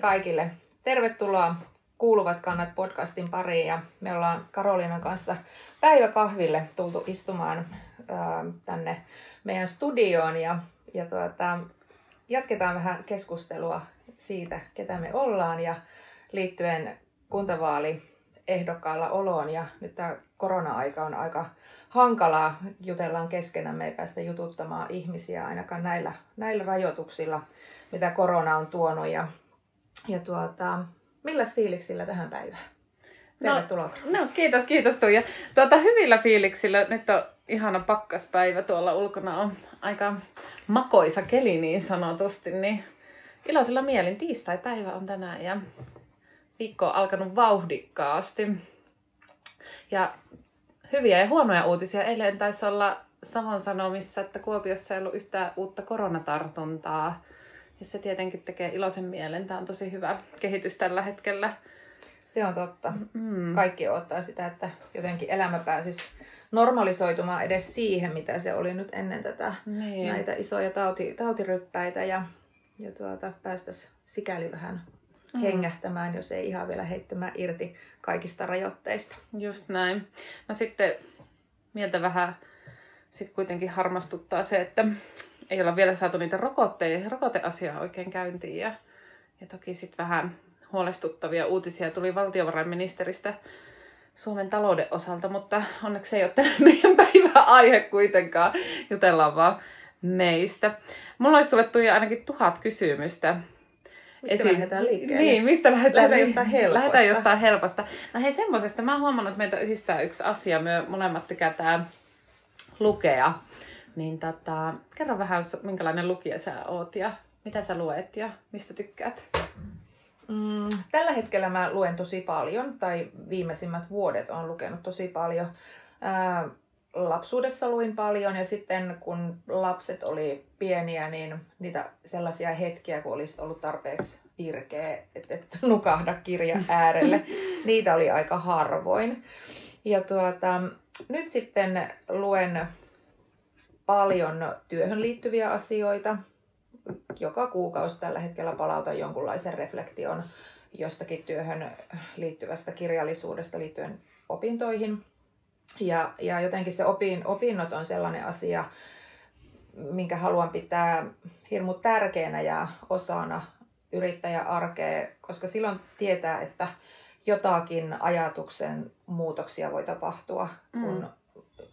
Kaikille! Tervetuloa Kuuluvat kannat podcastin pariin ja me ollaan Karoliinan kanssa päiväkahville tultu istumaan ää, tänne meidän studioon ja, ja tuota, jatketaan vähän keskustelua siitä, ketä me ollaan ja liittyen kuntavaali ehdokkaalla oloon ja nyt tämä korona-aika on aika hankalaa. Jutellaan keskenään, me ei päästä jututtamaan ihmisiä ainakaan näillä, näillä rajoituksilla, mitä korona on tuonut. Ja, ja tuota, milläs fiiliksillä tähän päivään? Tervetuloa. No, no kiitos, kiitos Tuija. Tuota, hyvillä fiiliksillä. Nyt on ihana pakkaspäivä tuolla ulkona. On aika makoisa keli niin sanotusti. Niin iloisilla mielin tiistai-päivä on tänään ja viikko on alkanut vauhdikkaasti. Ja hyviä ja huonoja uutisia. Eilen taisi olla Savon Sanomissa, että Kuopiossa ei ollut yhtään uutta koronatartuntaa. Ja se tietenkin tekee iloisen mielen. Tämä on tosi hyvä kehitys tällä hetkellä. Se on totta. Mm. Kaikki odottaa sitä, että jotenkin elämä pääsisi normalisoitumaan edes siihen, mitä se oli nyt ennen tätä niin. näitä isoja tauti, tautiryppäitä ja, ja tuota, päästäisiin sikäli vähän mm. hengähtämään, jos ei ihan vielä heittämään irti kaikista rajoitteista. Just näin. No sitten mieltä vähän sitten kuitenkin harmastuttaa se, että ei olla vielä saatu niitä rokotteja, rokoteasiaa oikein käyntiin. Ja, ja toki sitten vähän huolestuttavia uutisia tuli valtiovarainministeristä Suomen talouden osalta, mutta onneksi ei ole meidän päivän aihe kuitenkaan. Jutellaan vaan meistä. Mulla olisi sulle Tuija ainakin tuhat kysymystä Mistä Esi- lähdetään liikkeelle? Niin, mistä lähdetään? Lähdetään jostain helposta. Lähdetään jostain helposta. No hei, semmoisesta mä oon huomannut, että meitä yhdistää yksi asia. Me molemmat tykätään lukea. Niin tota, kerro vähän, minkälainen lukija sä oot ja mitä sä luet ja mistä tykkäät? Mm, tällä hetkellä mä luen tosi paljon, tai viimeisimmät vuodet on lukenut tosi paljon. Ää, lapsuudessa luin paljon ja sitten kun lapset oli pieniä, niin niitä sellaisia hetkiä, kun olisi ollut tarpeeksi virkeä, että et nukahda kirjan äärelle, niitä oli aika harvoin. Ja tuota, nyt sitten luen paljon työhön liittyviä asioita. Joka kuukausi tällä hetkellä palautan jonkunlaisen reflektion jostakin työhön liittyvästä kirjallisuudesta liittyen opintoihin. Ja, ja jotenkin se opin, opinnot on sellainen asia, minkä haluan pitää hirmu tärkeänä ja osana yrittäjäarkea, koska silloin tietää, että jotakin ajatuksen muutoksia voi tapahtua, mm.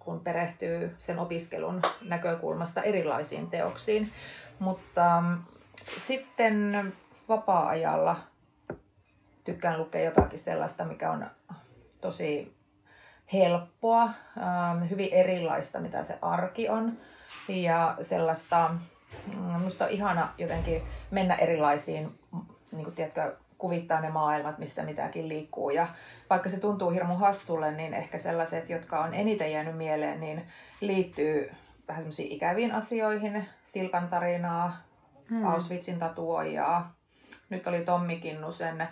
Kun, perehtyy sen opiskelun näkökulmasta erilaisiin teoksiin. Mutta mm, sitten vapaa-ajalla tykkään lukea jotakin sellaista, mikä on tosi helppoa, ähm, hyvin erilaista, mitä se arki on. Ja sellaista, mm, musta on ihana jotenkin mennä erilaisiin, niin kuin tiedätkö, kuvittaa ne maailmat, missä mitäkin liikkuu. Ja vaikka se tuntuu hirmu hassulle, niin ehkä sellaiset, jotka on eniten jäänyt mieleen, niin liittyy vähän semmoisiin ikäviin asioihin, Silkan tarinaa, hmm. Auschwitzin tatuojaa. Nyt oli Tommi Kinnusen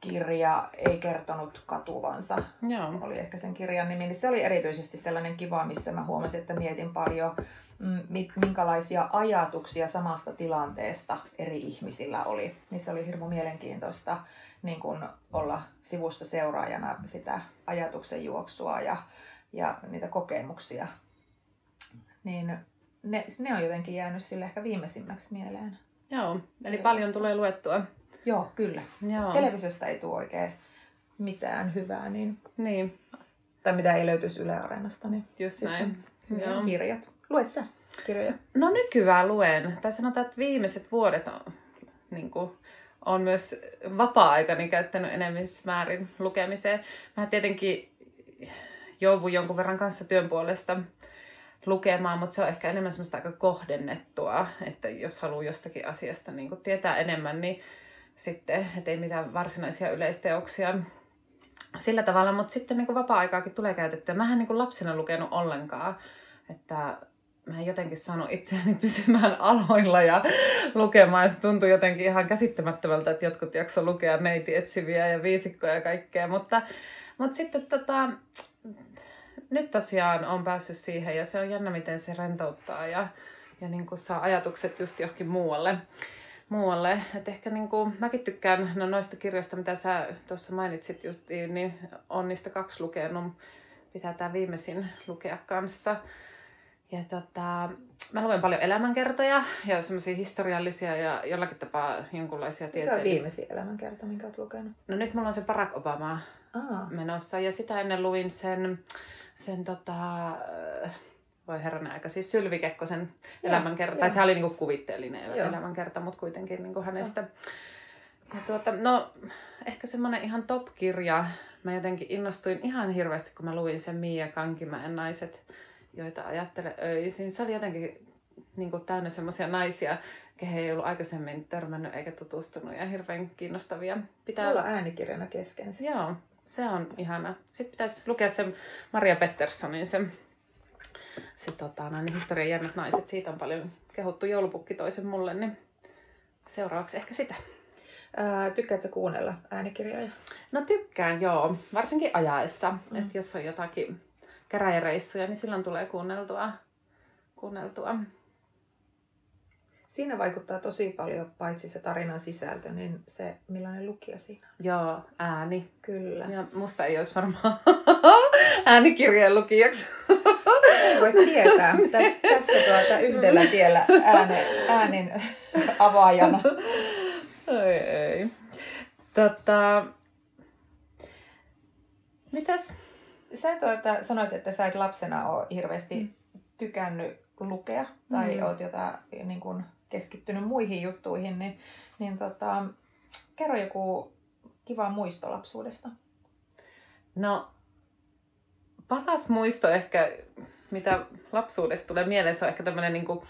kirja ei kertonut katuvansa, Joo. oli ehkä sen kirjan nimi. Niin se oli erityisesti sellainen kiva, missä mä huomasin, että mietin paljon, mm, minkälaisia ajatuksia samasta tilanteesta eri ihmisillä oli. Niin se oli hirmu mielenkiintoista niin kun olla sivusta seuraajana sitä ajatuksen juoksua ja, ja niitä kokemuksia. Niin ne, ne on jotenkin jäänyt sille ehkä viimeisimmäksi mieleen. Joo, eli paljon tulee luettua. Joo, kyllä. Joo. Televisiosta ei tule oikein mitään hyvää, niin... niin. Tai mitä ei löytyisi Yle Areenasta, niin Just näin. Joo. kirjat. Luet sä kirjoja? No nykyään luen. Tai sanotaan, että viimeiset vuodet on, niin kuin, on myös vapaa-aikani käyttänyt enemmän määrin lukemiseen. Mä tietenkin joudun jonkun verran kanssa työn puolesta lukemaan, mutta se on ehkä enemmän semmoista aika kohdennettua, että jos haluaa jostakin asiasta niin tietää enemmän, niin sitten, ettei mitään varsinaisia yleisteoksia sillä tavalla, mutta sitten niin kuin vapaa-aikaakin tulee käytettyä. Mä en niin kuin lapsena lukenut ollenkaan, että mä en jotenkin saanut itseäni pysymään aloilla ja lukemaan. Ja se tuntui jotenkin ihan käsittämättömältä, että jotkut jakso lukea neiti etsiviä ja viisikkoja ja kaikkea. Mutta, mutta sitten tota, nyt tosiaan on päässyt siihen ja se on jännä, miten se rentouttaa ja, ja niin kuin saa ajatukset just johonkin muualle. Muualle. Et ehkä niin kuin, mäkin tykkään no noista kirjoista, mitä sä tuossa mainitsit just, niin on niistä kaksi lukenut. Pitää tämä viimeisin lukea kanssa. Ja tota, mä luen paljon elämänkertoja ja semmoisia historiallisia ja jollakin tapaa jonkunlaisia Mikä on viimeisin elämänkerta, minkä olet lukenut? No nyt mulla on se Barack Obama Aa, menossa ja sitä ennen luin sen, sen tota, voi herranen aika, siis Sylvi Kekkosen Joo, elämänkerta. joo. Tai se oli niinku kuvitteellinen Joo. elämänkerta, mutta kuitenkin niinku hänestä. Ja tuota, no, ehkä semmoinen ihan top-kirja. Mä jotenkin innostuin ihan hirveästi, kun mä luin sen Mia Kankimäen naiset, joita ajattelen öisin. Se oli jotenkin niin kuin täynnä semmoisia naisia, kehen ei ollut aikaisemmin törmännyt eikä tutustunut ja hirveän kiinnostavia. Pitää on äänikirjana kesken. Joo, se on ihana. Sitten pitäisi lukea sen Maria Petterssonin se, se tota, no, niin historian jännät naiset. Siitä on paljon kehuttu joulupukki toisen mulle, niin seuraavaksi ehkä sitä. Ää, tykkäätkö kuunnella äänikirjoja? No tykkään, joo. Varsinkin ajaessa. Mm. Että jos on jotakin käräjäreissuja, niin silloin tulee kuunneltua. kuunneltua. Siinä vaikuttaa tosi paljon, paitsi se tarinan sisältö, niin se millainen lukija siinä on. Joo, ääni. Kyllä. Ja musta ei olisi varmaan äänikirjeen lukijaksi. Ei voi tietää. Tässä, tässä tuota yhdellä tiellä ääne, äänin avaajana. Ei, ei. Tota, mitäs? Sä tuota, sanoit, että sä et lapsena ole hirveästi tykännyt lukea tai Mm. mm. oot jotain niin kun, keskittynyt muihin juttuihin, niin, niin tota, kerro joku kiva muisto lapsuudesta. No, paras muisto ehkä, mitä lapsuudesta tulee mieleen, se on ehkä tämmöinen niinku,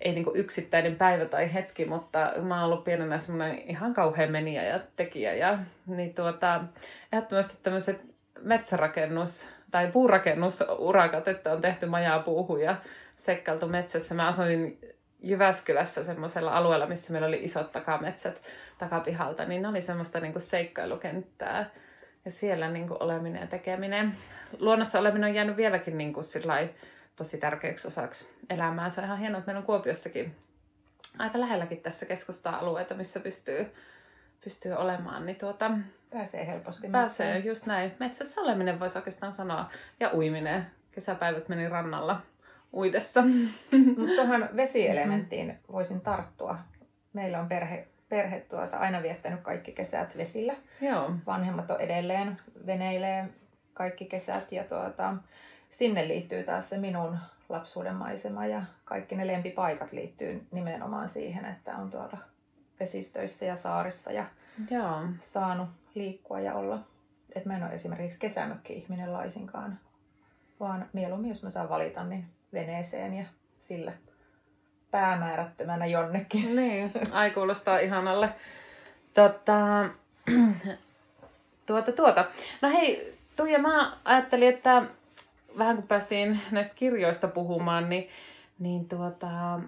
ei niinku yksittäinen päivä tai hetki, mutta mä oon ollut pienenä semmoinen ihan kauhean menijä ja tekijä. Ja, niin tuota, ehdottomasti tämmöiset metsärakennus tai puurakennusurakat, että on tehty majaa puuhun ja sekkailtu metsässä. Mä asuin Jyväskylässä semmoisella alueella, missä meillä oli isot takametsät takapihalta, niin ne oli semmoista niinku seikkailukenttää ja siellä niin kuin oleminen ja tekeminen. Luonnossa oleminen on jäänyt vieläkin niin kuin sillai, tosi tärkeäksi osaksi elämää. Se on ihan hienoa, että meillä on Kuopiossakin aika lähelläkin tässä keskusta-alueita, missä pystyy, pystyy olemaan. Niin tuota, Pääsee helposti pääsee metsään. just näin. Metsässä oleminen voisi oikeastaan sanoa. Ja uiminen. Kesäpäivät meni rannalla uidessa. Mutta tuohon vesielementtiin voisin tarttua. Meillä on perhe, perhe tuota, aina viettänyt kaikki kesät vesillä. Joo. Vanhemmat on edelleen veneilee kaikki kesät ja tuota, sinne liittyy taas se minun lapsuuden maisema ja kaikki ne lempipaikat liittyy nimenomaan siihen, että on tuolla vesistöissä ja saarissa ja Joo. saanut liikkua ja olla. Et mä en ole esimerkiksi kesämökki-ihminen laisinkaan, vaan mieluummin jos mä saan valita, niin veneeseen ja sillä päämäärättömänä jonnekin. Niin, ai kuulostaa ihanalle. Tota, tuota, tuota. No hei, Tuija, mä ajattelin, että vähän kun päästiin näistä kirjoista puhumaan, niin, niin tuota,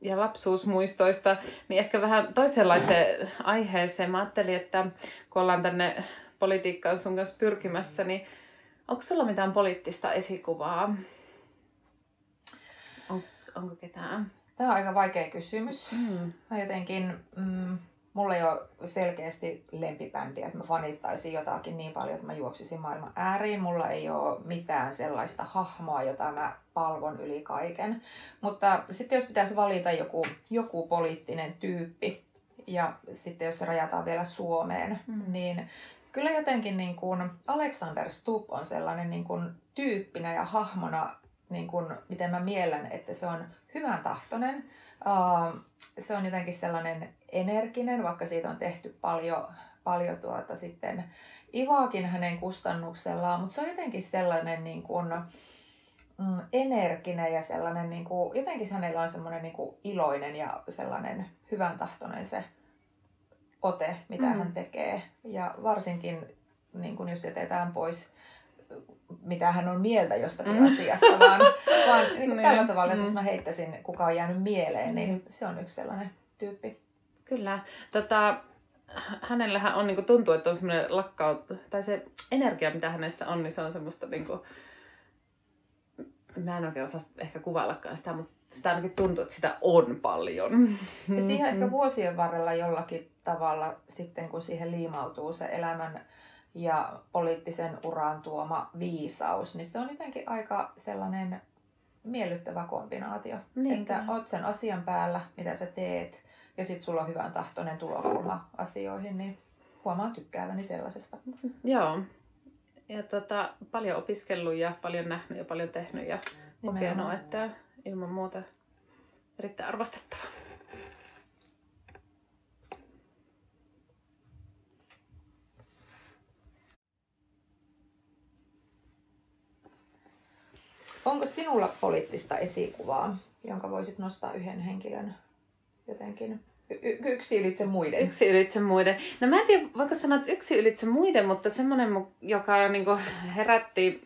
ja lapsuusmuistoista, niin ehkä vähän toisenlaiseen aiheeseen. Mä ajattelin, että kun ollaan tänne politiikkaan sun kanssa pyrkimässä, niin onko sulla mitään poliittista esikuvaa? On, onko ketään? Tämä on aika vaikea kysymys. Mm. Mä jotenkin, mm, mulla ei ole selkeästi lempibändiä, että mä fanittaisin jotakin niin paljon, että mä juoksisin maailman ääriin. Mulla ei ole mitään sellaista hahmoa, jota mä palvon yli kaiken. Mutta sitten jos pitäisi valita joku, joku poliittinen tyyppi, ja sitten jos se rajataan vielä Suomeen, Mm. niin kyllä jotenkin niin kuin Alexander Stubb on sellainen niin kuin tyyppinä ja hahmona, niin kuin, miten mä miellän, että se on hyvän tahtoinen. Uh, se on jotenkin sellainen energinen, vaikka siitä on tehty paljon, paljon tuota sitten ivaakin hänen kustannuksellaan, mutta se on jotenkin sellainen niin kuin, mm, energinen ja sellainen, niin kuin, jotenkin hänellä on sellainen niin kuin iloinen ja sellainen hyvän tahtoinen se ote, mitä Mm. mm. hän tekee. Ja varsinkin, niin kuin jos jätetään pois mitä hän on mieltä jostakin Mm. asiasta, vaan, vaan niin tällä tavalla, että Mm. jos mä heittäisin, kuka on jäänyt mieleen, niin Niin. se on yksi sellainen tyyppi. Kyllä. Tota, hänellähän on, niin tuntuu, että on semmoinen lakkaut, tai se energia, mitä hänessä on, niin se on semmoista niin kuin, mä en oikein osaa ehkä kuvaillakaan sitä, mutta sitä ainakin tuntuu, että sitä on paljon. Ja siihen ehkä vuosien varrella jollakin tavalla sitten, kun siihen liimautuu se elämän ja poliittisen uran tuoma viisaus, niin se on jotenkin aika sellainen miellyttävä kombinaatio. Niin, että kyllä. oot sen asian päällä, mitä sä teet, ja sitten sulla on hyvän tahtoinen tulokulma asioihin, niin huomaan tykkääväni sellaisesta. Joo. Ja tota, paljon opiskellut ja paljon nähnyt ja paljon tehnyt ja kokenut, että ilman muuta erittäin arvostettava. Onko sinulla poliittista esikuvaa, jonka voisit nostaa yhden henkilön jotenkin y- yksi ylitse muiden? Yksi ylitse muiden. No mä en tiedä, voiko sanoa, että yksi ylitse muiden, mutta semmoinen, joka niinku herätti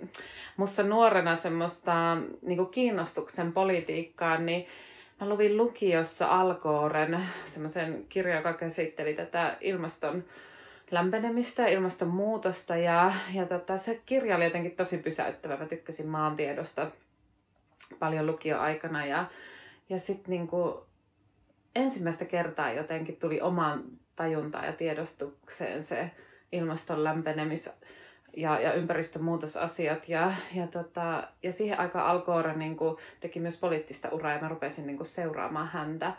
mussa nuorena semmoista niinku kiinnostuksen politiikkaan, niin mä luvin lukiossa Alkooren semmoisen kirjan, joka käsitteli tätä ilmaston lämpenemistä ilmastonmuutosta. Ja, ja tota, se kirja oli jotenkin tosi pysäyttävä. Mä tykkäsin maantiedosta paljon lukioaikana. Ja, ja sitten niinku, ensimmäistä kertaa jotenkin tuli omaan tajuntaan ja tiedostukseen se ilmaston lämpenemis- ja, ja ympäristönmuutosasiat. Ja, ja, tota, ja siihen aikaan Al niin teki myös poliittista uraa ja mä rupesin niin kuin, seuraamaan häntä.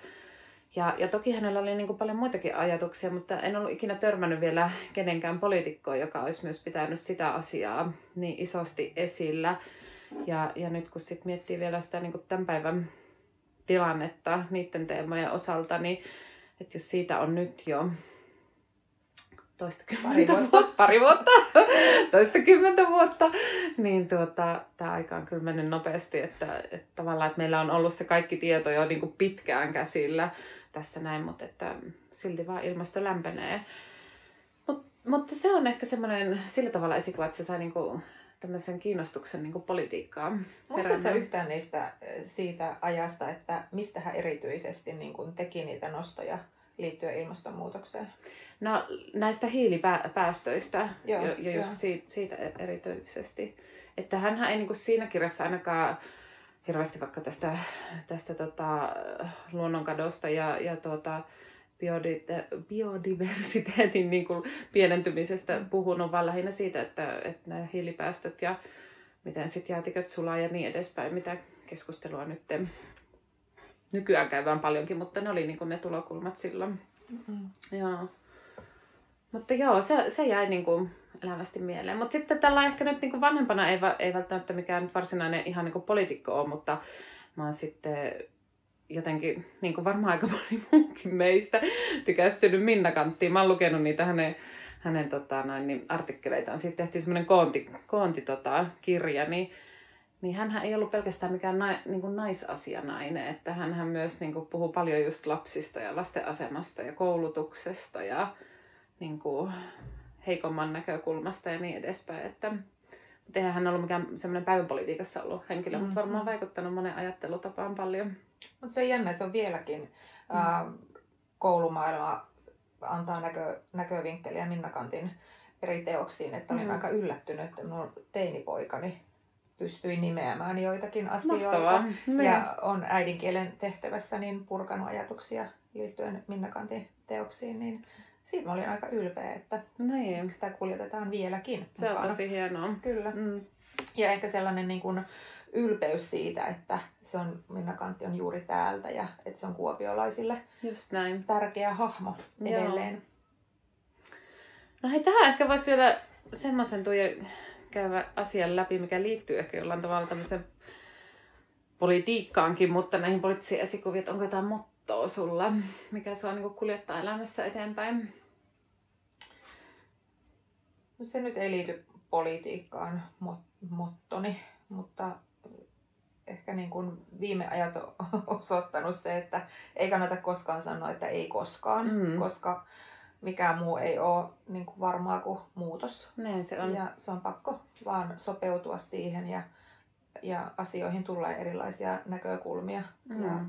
Ja, ja toki hänellä oli niin kuin, paljon muitakin ajatuksia, mutta en ollut ikinä törmännyt vielä kenenkään poliitikkoon, joka olisi myös pitänyt sitä asiaa niin isosti esillä. Ja, ja nyt kun sit miettii vielä sitä niin kuin tämän päivän tilannetta niiden teemojen osalta, niin että jos siitä on nyt jo toista Pari vuotta. vuotta, pari vuotta, toista kymmentä vuotta, niin tuota, tämä aika on kyllä mennyt nopeasti, että, että tavallaan että meillä on ollut se kaikki tieto jo niin kuin pitkään käsillä tässä näin, mutta että silti vaan ilmasto lämpenee. Mut, mutta se on ehkä semmoinen sillä tavalla esikuva, että se sai niin kuin, tämmöisen kiinnostuksen niin kuin politiikkaan. Muistatko yhtään niistä eh, siitä ajasta, että mistä hän erityisesti niin kun teki niitä nostoja liittyen ilmastonmuutokseen? No näistä hiilipäästöistä Joo, jo, jo just joo. siitä, siitä erityisesti. Että hänhän ei niinku siinä kirjassa ainakaan hirveästi vaikka tästä, tästä tota, luonnonkadosta ja, ja tuota, biodiversiteetin niinku pienentymisestä puhunut, vaan lähinnä siitä, että, että nämä hiilipäästöt ja miten sitten jäätiköt sulaa ja niin edespäin, mitä keskustelua nyt nykyään käydään paljonkin, mutta ne oli niinku ne tulokulmat silloin. Mm-mm. Joo. Mutta joo, se, se jäi niinku elävästi mieleen. Mutta sitten tällä ehkä nyt niinku vanhempana ei, ei välttämättä mikään nyt varsinainen ihan niinku poliitikko ole, mutta mä oon sitten jotenkin, niin kuin varmaan aika moni muukin meistä, tykästynyt Minna Kanttiin. Mä oon lukenut niitä hänen, hänen tota, noin, niin artikkeleitaan. Siitä tehtiin semmoinen koonti, koonti tota, kirja, niin niin hänhän ei ollut pelkästään mikään nai, niin kuin naisasianainen, että hän myös niin kuin, puhuu paljon just lapsista ja lasten asemasta ja koulutuksesta ja niin kuin, heikomman näkökulmasta ja niin edespäin. Että, mutta eihän hän ollut mikään semmoinen päivänpolitiikassa ollut henkilö, mm-hmm. mutta varmaan vaikuttanut monen ajattelutapaan paljon. Mutta se on jännä, se on vieläkin. Mm. Ää, koulumaailma antaa näkö, näkövinkkeliä Minna Kantin eri teoksiin, että olin Mm. aika yllättynyt, että minun teinipoikani pystyi nimeämään joitakin asioita. Mahtavaa. Niin. Ja on äidinkielen tehtävässä niin purkanut ajatuksia liittyen Minna Kantin teoksiin, niin siitä mä olin aika ylpeä, että Niin. sitä kuljetetaan vieläkin. Se on tosi hienoa. Kyllä. Mm. Ja ehkä sellainen niin kuin ylpeys siitä, että se on, Minna Kantti on juuri täältä ja että se on kuopiolaisille Just näin. tärkeä hahmo Joo. edelleen. No hei, tähän ehkä voisi vielä semmoisen tuja käydä asian läpi, mikä liittyy ehkä jollain tavalla tämmöiseen politiikkaankin, mutta näihin poliittisiin esikuviin, että onko jotain mottoa sulla, mikä sua niin kuljettaa elämässä eteenpäin? No se nyt ei liity politiikkaan mot- mottoni, mutta ehkä niin kuin viime ajat on osoittanut se, että ei kannata koskaan sanoa, että ei koskaan, Mm. koska mikään muu ei ole niin kuin varmaa kuin muutos. Näin se on. Ja se on pakko vaan sopeutua siihen ja, ja asioihin tulee erilaisia näkökulmia. Mm. Ja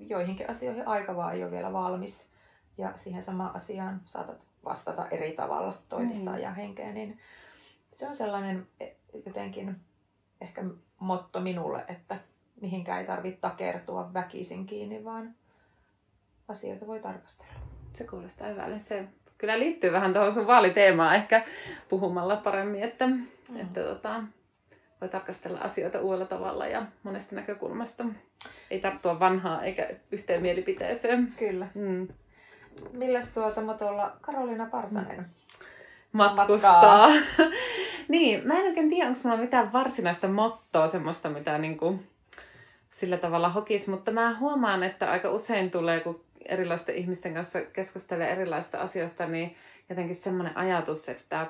joihinkin asioihin aika vaan ei ole vielä valmis. Ja siihen samaan asiaan saatat vastata eri tavalla toisista Niin. ja henkeä. Niin se on sellainen e- jotenkin ehkä motto minulle, että mihinkään ei tarvitse takertua väkisin kiinni, vaan asioita voi tarkastella. Se kuulostaa hyvälle. Se kyllä liittyy vähän tuohon sun vaaliteemaan ehkä puhumalla paremmin, että, mm. että tota, voi tarkastella asioita uudella tavalla ja monesta näkökulmasta. Ei tarttua vanhaa eikä yhteen mielipiteeseen. Kyllä. Mm. Milläs tuota motolla Karoliina Partanen mm. matkustaa? niin, mä en oikein tiedä, onko mulla mitään varsinaista mottoa, semmoista mitä niinku sillä tavalla hokis, mutta mä huomaan, että aika usein tulee, kun erilaisten ihmisten kanssa keskustelee erilaisista asioista, niin jotenkin semmoinen ajatus, että,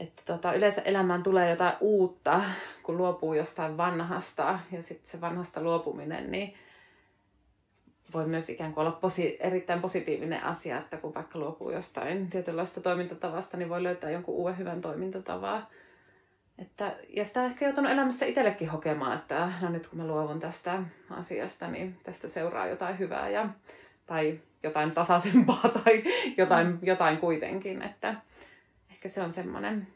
että tota, yleensä elämään tulee jotain uutta, kun luopuu jostain vanhasta ja sitten se vanhasta luopuminen, niin voi myös ikään kuin olla posi- erittäin positiivinen asia, että kun vaikka luopuu jostain tietynlaista toimintatavasta, niin voi löytää jonkun uuden hyvän toimintatavaa. Että, ja sitä on ehkä joutunut elämässä itsellekin hokemaan, että no nyt kun mä luovun tästä asiasta, niin tästä seuraa jotain hyvää ja, tai jotain tasaisempaa tai jotain, jotain kuitenkin. Että ehkä se on semmoinen.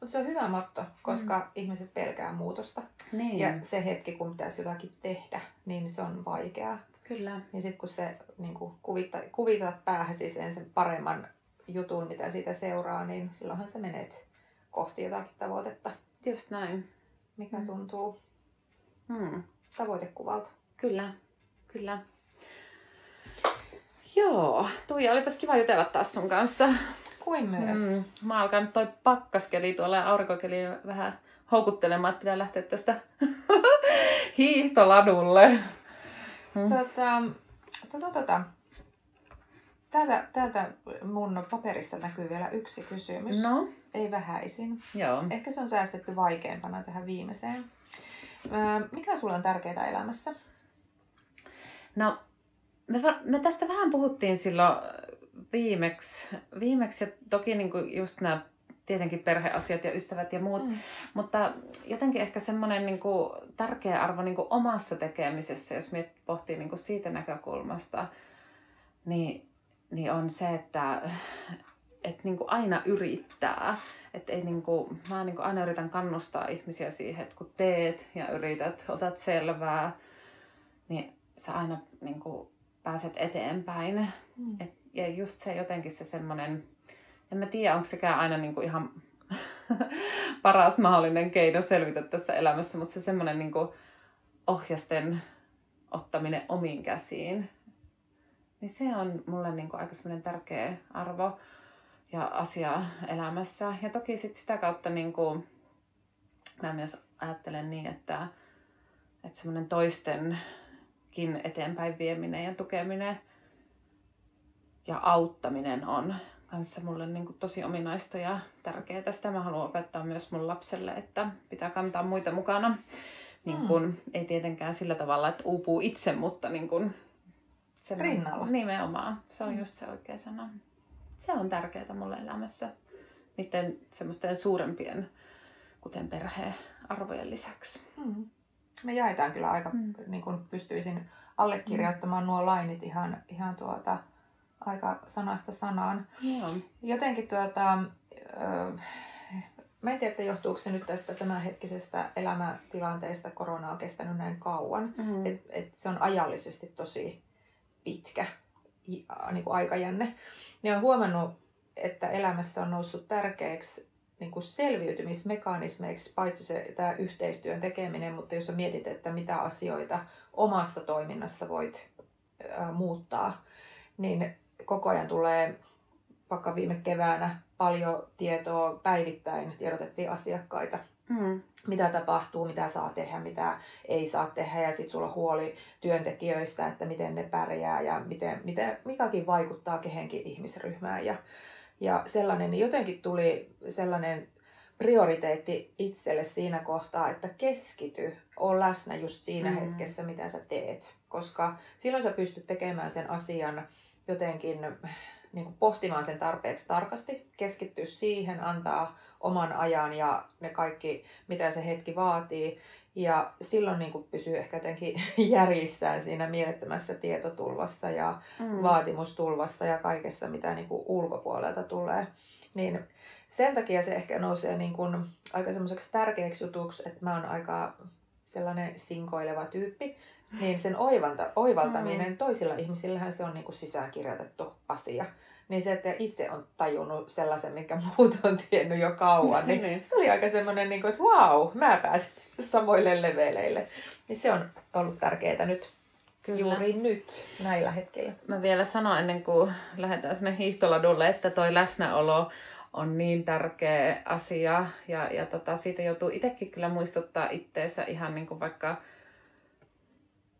Mutta se on hyvä motto, koska mm. ihmiset pelkää muutosta. Niin. Ja se hetki, kun pitäisi jotakin tehdä, niin se on vaikeaa. Kyllä. Niin sitten kun se niin kun kuvittaa, kuvitat päähäsi sen, sen paremman jutun, mitä siitä seuraa, niin silloinhan sä menet kohti jotakin tavoitetta. Just näin. Mikä mm. tuntuu mm. tavoitekuvalta. Kyllä, kyllä. Joo, Tuija, olipas kiva jutella taas sun kanssa. Kuin myös. Mm. Mä alkan toi pakkaskeli tuolla ja aurinkokeli vähän houkuttelemaan, että pitää lähteä tästä hiihtoladulle. Mm. Tota, tota, tota. Täältä, täältä mun paperissa näkyy vielä yksi kysymys. No? Ei vähäisin. Joo. Ehkä se on säästetty vaikeimpana tähän viimeiseen. Mikä sulla on tärkeää elämässä? No, me, me tästä vähän puhuttiin silloin viimeksi, viimeksi ja toki niin kuin just nämä tietenkin perheasiat ja ystävät ja muut, mm. mutta jotenkin ehkä semmoinen niin kuin, tärkeä arvo niin kuin omassa tekemisessä, jos miet pohtii niin kuin siitä näkökulmasta, niin, niin on se, että et niin kuin aina yrittää. Et ei niin kuin, mä niin kuin aina yritän kannustaa ihmisiä siihen, että kun teet ja yrität, otat selvää, niin sä aina niin kuin pääset eteenpäin. Mm. Et, ja just se jotenkin se semmoinen, en mä tiedä, onko sekään aina niin kuin ihan paras mahdollinen keino selvitä tässä elämässä, mutta se semmoinen niin ohjasten ottaminen omiin käsiin, niin se on mulle niin kuin aika semmoinen tärkeä arvo ja asia elämässä. Ja toki sit sitä kautta niin kuin, mä myös ajattelen niin, että, että semmoinen toistenkin eteenpäin vieminen ja tukeminen ja auttaminen on kanssa mulle niin kuin tosi ominaista ja tärkeää. Sitä mä haluan opettaa myös mun lapselle, että pitää kantaa muita mukana. Niin kuin, mm. Ei tietenkään sillä tavalla, että uupuu itse, mutta niin kuin, Rinnalla. Nimenomaan. Se on mm. just se oikea sana. Se on tärkeää mulle elämässä. Niiden semmoisten suurempien, kuten perhearvojen lisäksi. Mm. Me jaetaan kyllä aika, mm. niin kuin pystyisin allekirjoittamaan mm. nuo lainit ihan, ihan tuota, aika sanasta sanaan. Joo. Jotenkin tuota, mä en tiedä, että johtuuko se nyt tästä tämänhetkisestä elämäntilanteesta, korona on kestänyt näin kauan, mm. että et se on ajallisesti tosi pitkä niin kuin aikajänne. Niin on huomannut, että elämässä on noussut tärkeäksi niin kuin selviytymismekanismeiksi, paitsi se tämä yhteistyön tekeminen, mutta jos mietit, että mitä asioita omassa toiminnassa voit ää, muuttaa, niin koko ajan tulee vaikka viime keväänä paljon tietoa päivittäin, tiedotettiin asiakkaita, mm. mitä tapahtuu, mitä saa tehdä, mitä ei saa tehdä ja sitten sulla on huoli työntekijöistä, että miten ne pärjää ja miten, miten mikäkin vaikuttaa kehenkin ihmisryhmään ja, ja sellainen, niin jotenkin tuli sellainen prioriteetti itselle siinä kohtaa, että keskity, on läsnä just siinä mm. hetkessä, mitä sä teet. Koska silloin sä pystyt tekemään sen asian jotenkin niin kuin pohtimaan sen tarpeeksi tarkasti, keskittyä siihen, antaa oman ajan ja ne kaikki, mitä se hetki vaatii. Ja silloin niin kuin pysyy ehkä jotenkin järjissään siinä mielettömässä tietotulvassa ja mm. vaatimustulvassa ja kaikessa, mitä niin kuin ulkopuolelta tulee. Niin sen takia se ehkä nousee niin kuin aika semmoiseksi tärkeäksi jutuksi, että mä oon aika sellainen sinkoileva tyyppi. Niin sen oivanta, oivaltaminen mm. toisilla ihmisillähän se on niin kuin sisäänkirjoitettu asia. Niin se, että itse on tajunnut sellaisen, mikä muut on tiennyt jo kauan, niin, niin. se oli aika semmoinen, niin kuin, että wow, mä pääsin samoille leveleille. Niin se on ollut tärkeää nyt Kyllä. juuri nyt, näillä hetkillä. Mä vielä sanon ennen kuin lähdetään sinne hiihtoladulle, että toi läsnäolo on niin tärkeä asia ja, ja tota, siitä joutuu itsekin kyllä muistuttaa itteensä ihan niin kuin vaikka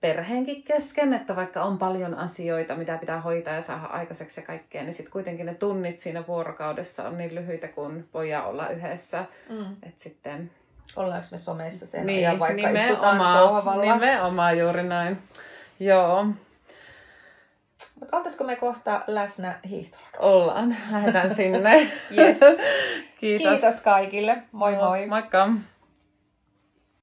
perheenkin kesken, että vaikka on paljon asioita, mitä pitää hoitaa ja saada aikaiseksi ja kaikkea, niin sitten kuitenkin ne tunnit siinä vuorokaudessa on niin lyhyitä, kun voidaan olla yhdessä. Mm. Et sitten... Ollaanko me somessa sen niin, ajan, vaikka nimenomaan, sohvalla? Nimenomaan juuri näin. Joo. Mutta oltaisiko me kohta läsnä hiihtolla? Ollaan. Lähdetään sinne. yes. Kiitos. Kiitos kaikille. Moi moi. Moikka.